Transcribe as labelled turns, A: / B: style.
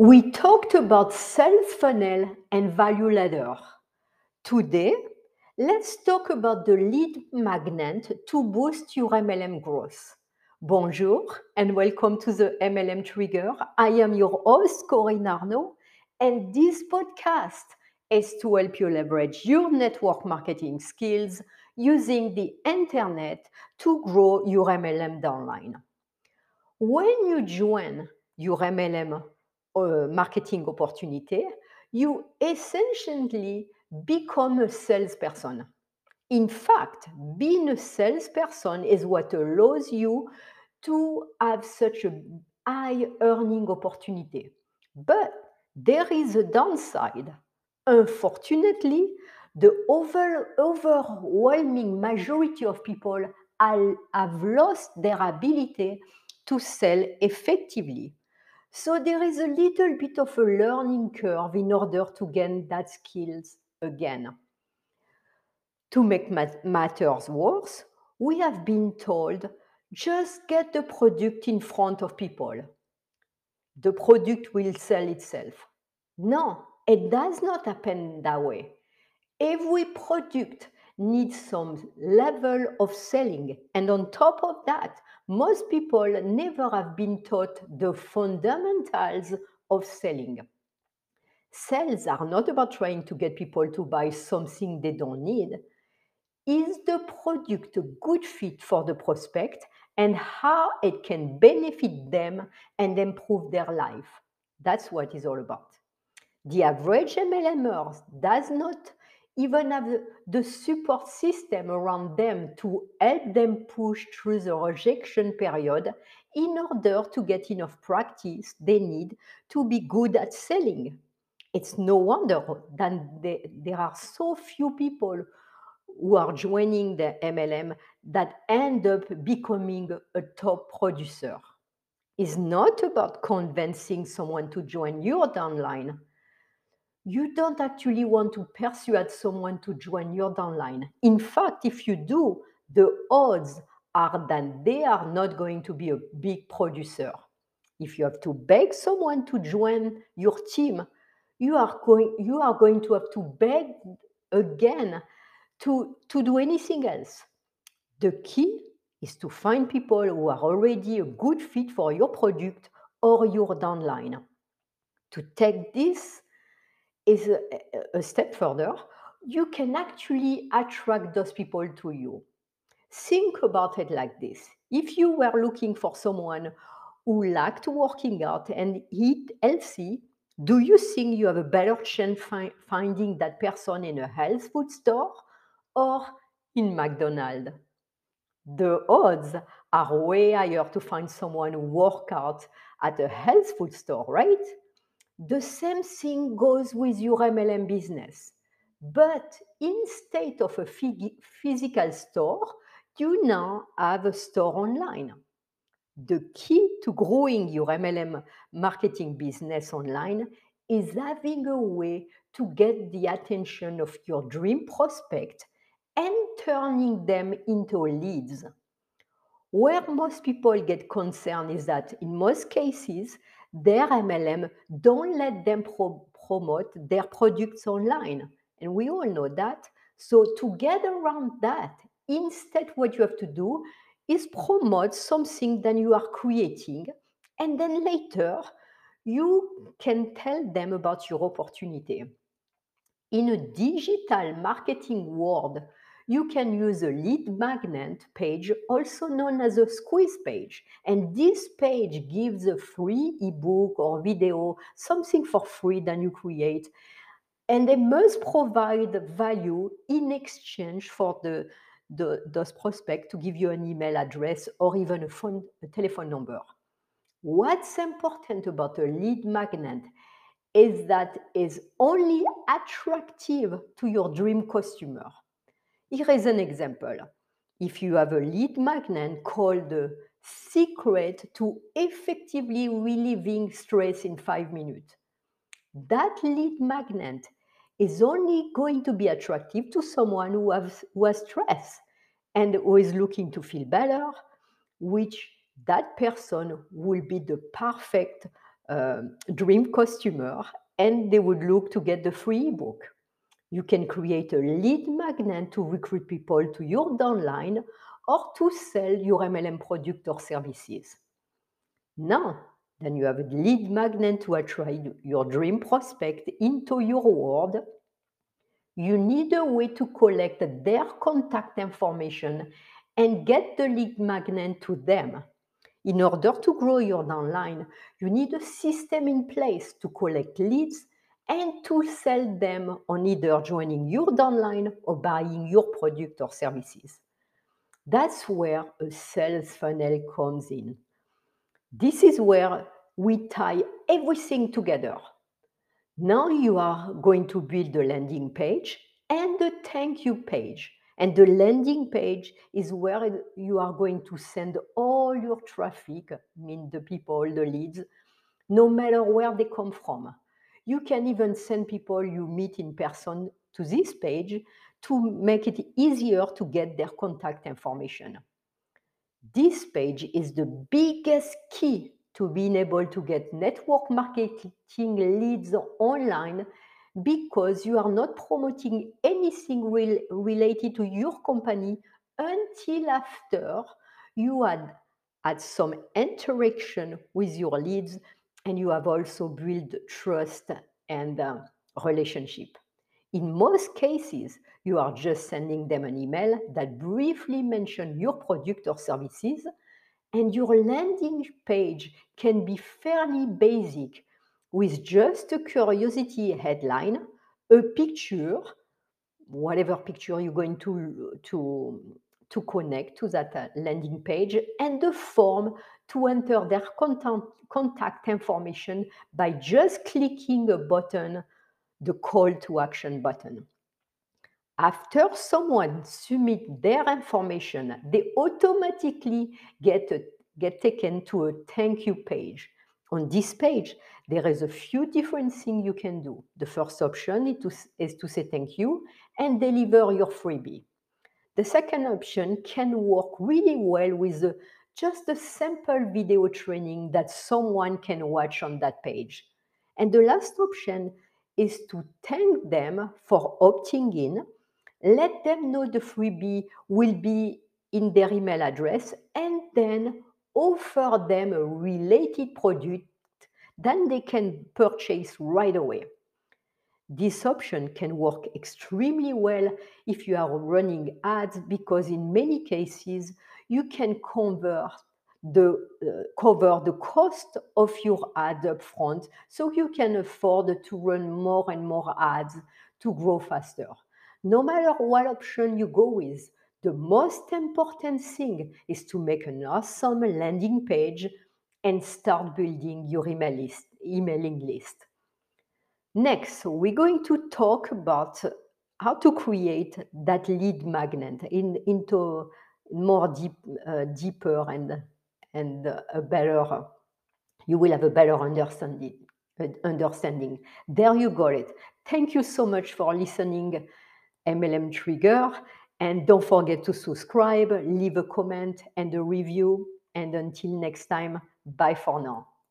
A: We talked about sales funnel and value ladder. Today, let's talk about the lead magnet to boost your MLM growth. Bonjour and welcome to the MLM Trigger. I am your host, Corinne Arnaud, and this podcast is to help you leverage your network marketing skills using the internet to grow your MLM downline. When you join your MLM uh, marketing opportunity, you essentially become a salesperson. In fact, being a salesperson is what allows you to have such a high earning opportunity. But there is a downside. Unfortunately, the over, overwhelming majority of people have lost their ability to sell effectively. So there is a little bit of a learning curve in order to gain that skills again. To make matters worse, we have been told just get the product in front of people. The product will sell itself. No, it does not happen that way. Every product needs some level of selling. And on top of that, most people never have been taught the fundamentals of selling. Sales are not about trying to get people to buy something they don't need. Is the product a good fit for the prospect and how it can benefit them and improve their life? That's what it's all about. The average MLMer does not even have the support system around them to help them push through the rejection period in order to get enough practice they need to be good at selling. It's no wonder that there are so few people who are joining the MLM that end up becoming a top producer. It's not about convincing someone to join your downline you don't actually want to persuade someone to join your downline. In fact, if you do, the odds are that they are not going to be a big producer. If you have to beg someone to join your team, you are going, you are going to have to beg again to, to do anything else. The key is to find people who are already a good fit for your product or your downline. To take this is a, a step further, you can actually attract those people to you. Think about it like this. If you were looking for someone who liked working out and eat healthy, do you think you have a better chance fi- finding that person in a health food store or in McDonald's? The odds are way higher to find someone who work out at a health food store, right? The same thing goes with your MLM business. But instead of a physical store, you now have a store online. The key to growing your MLM marketing business online is having a way to get the attention of your dream prospect and turning them into leads. Where most people get concerned is that in most cases, their MLM don't let them pro- promote their products online. And we all know that. So, to get around that, instead, what you have to do is promote something that you are creating. And then later, you can tell them about your opportunity. In a digital marketing world, you can use a lead magnet page, also known as a squeeze page. And this page gives a free ebook or video, something for free that you create. And they must provide value in exchange for the, the those prospects to give you an email address or even a phone a telephone number. What's important about a lead magnet is that is only attractive to your dream customer. Here is an example. If you have a lead magnet called the secret to effectively relieving stress in five minutes, that lead magnet is only going to be attractive to someone who has, who has stress and who is looking to feel better, which that person will be the perfect uh, dream customer and they would look to get the free ebook. You can create a lead magnet to recruit people to your downline or to sell your MLM product or services. Now, then you have a lead magnet to attract your dream prospect into your world. You need a way to collect their contact information and get the lead magnet to them. In order to grow your downline, you need a system in place to collect leads and to sell them on either joining your downline or buying your product or services. That's where a sales funnel comes in. This is where we tie everything together. Now you are going to build a landing page and a thank you page. And the landing page is where you are going to send all your traffic, I mean the people, the leads, no matter where they come from. You can even send people you meet in person to this page to make it easier to get their contact information. This page is the biggest key to being able to get network marketing leads online because you are not promoting anything real, related to your company until after you had had some interaction with your leads and you have also built trust and uh, relationship. In most cases, you are just sending them an email that briefly mentions your product or services, and your landing page can be fairly basic with just a curiosity headline, a picture, whatever picture you're going to, to, to connect to that uh, landing page, and the form to enter their contact, contact information by just clicking a button the call to action button. After someone submit their information, they automatically get, a, get taken to a thank you page. On this page, there is a few different things you can do. The first option is to, is to say thank you and deliver your freebie. The second option can work really well with a, just a simple video training that someone can watch on that page. And the last option is to thank them for opting in, let them know the freebie will be in their email address, and then offer them a related product that they can purchase right away. This option can work extremely well if you are running ads because in many cases you can convert the, uh, cover the cost of your ad upfront so you can afford to run more and more ads to grow faster. No matter what option you go with, the most important thing is to make an awesome landing page and start building your email list, emailing list. Next, we're going to talk about how to create that lead magnet in, into more deep, uh, deeper and and a better, you will have a better understanding. Understanding. There you got it. Thank you so much for listening, MLM Trigger. And don't forget to subscribe, leave a comment and a review. And until next time, bye for now.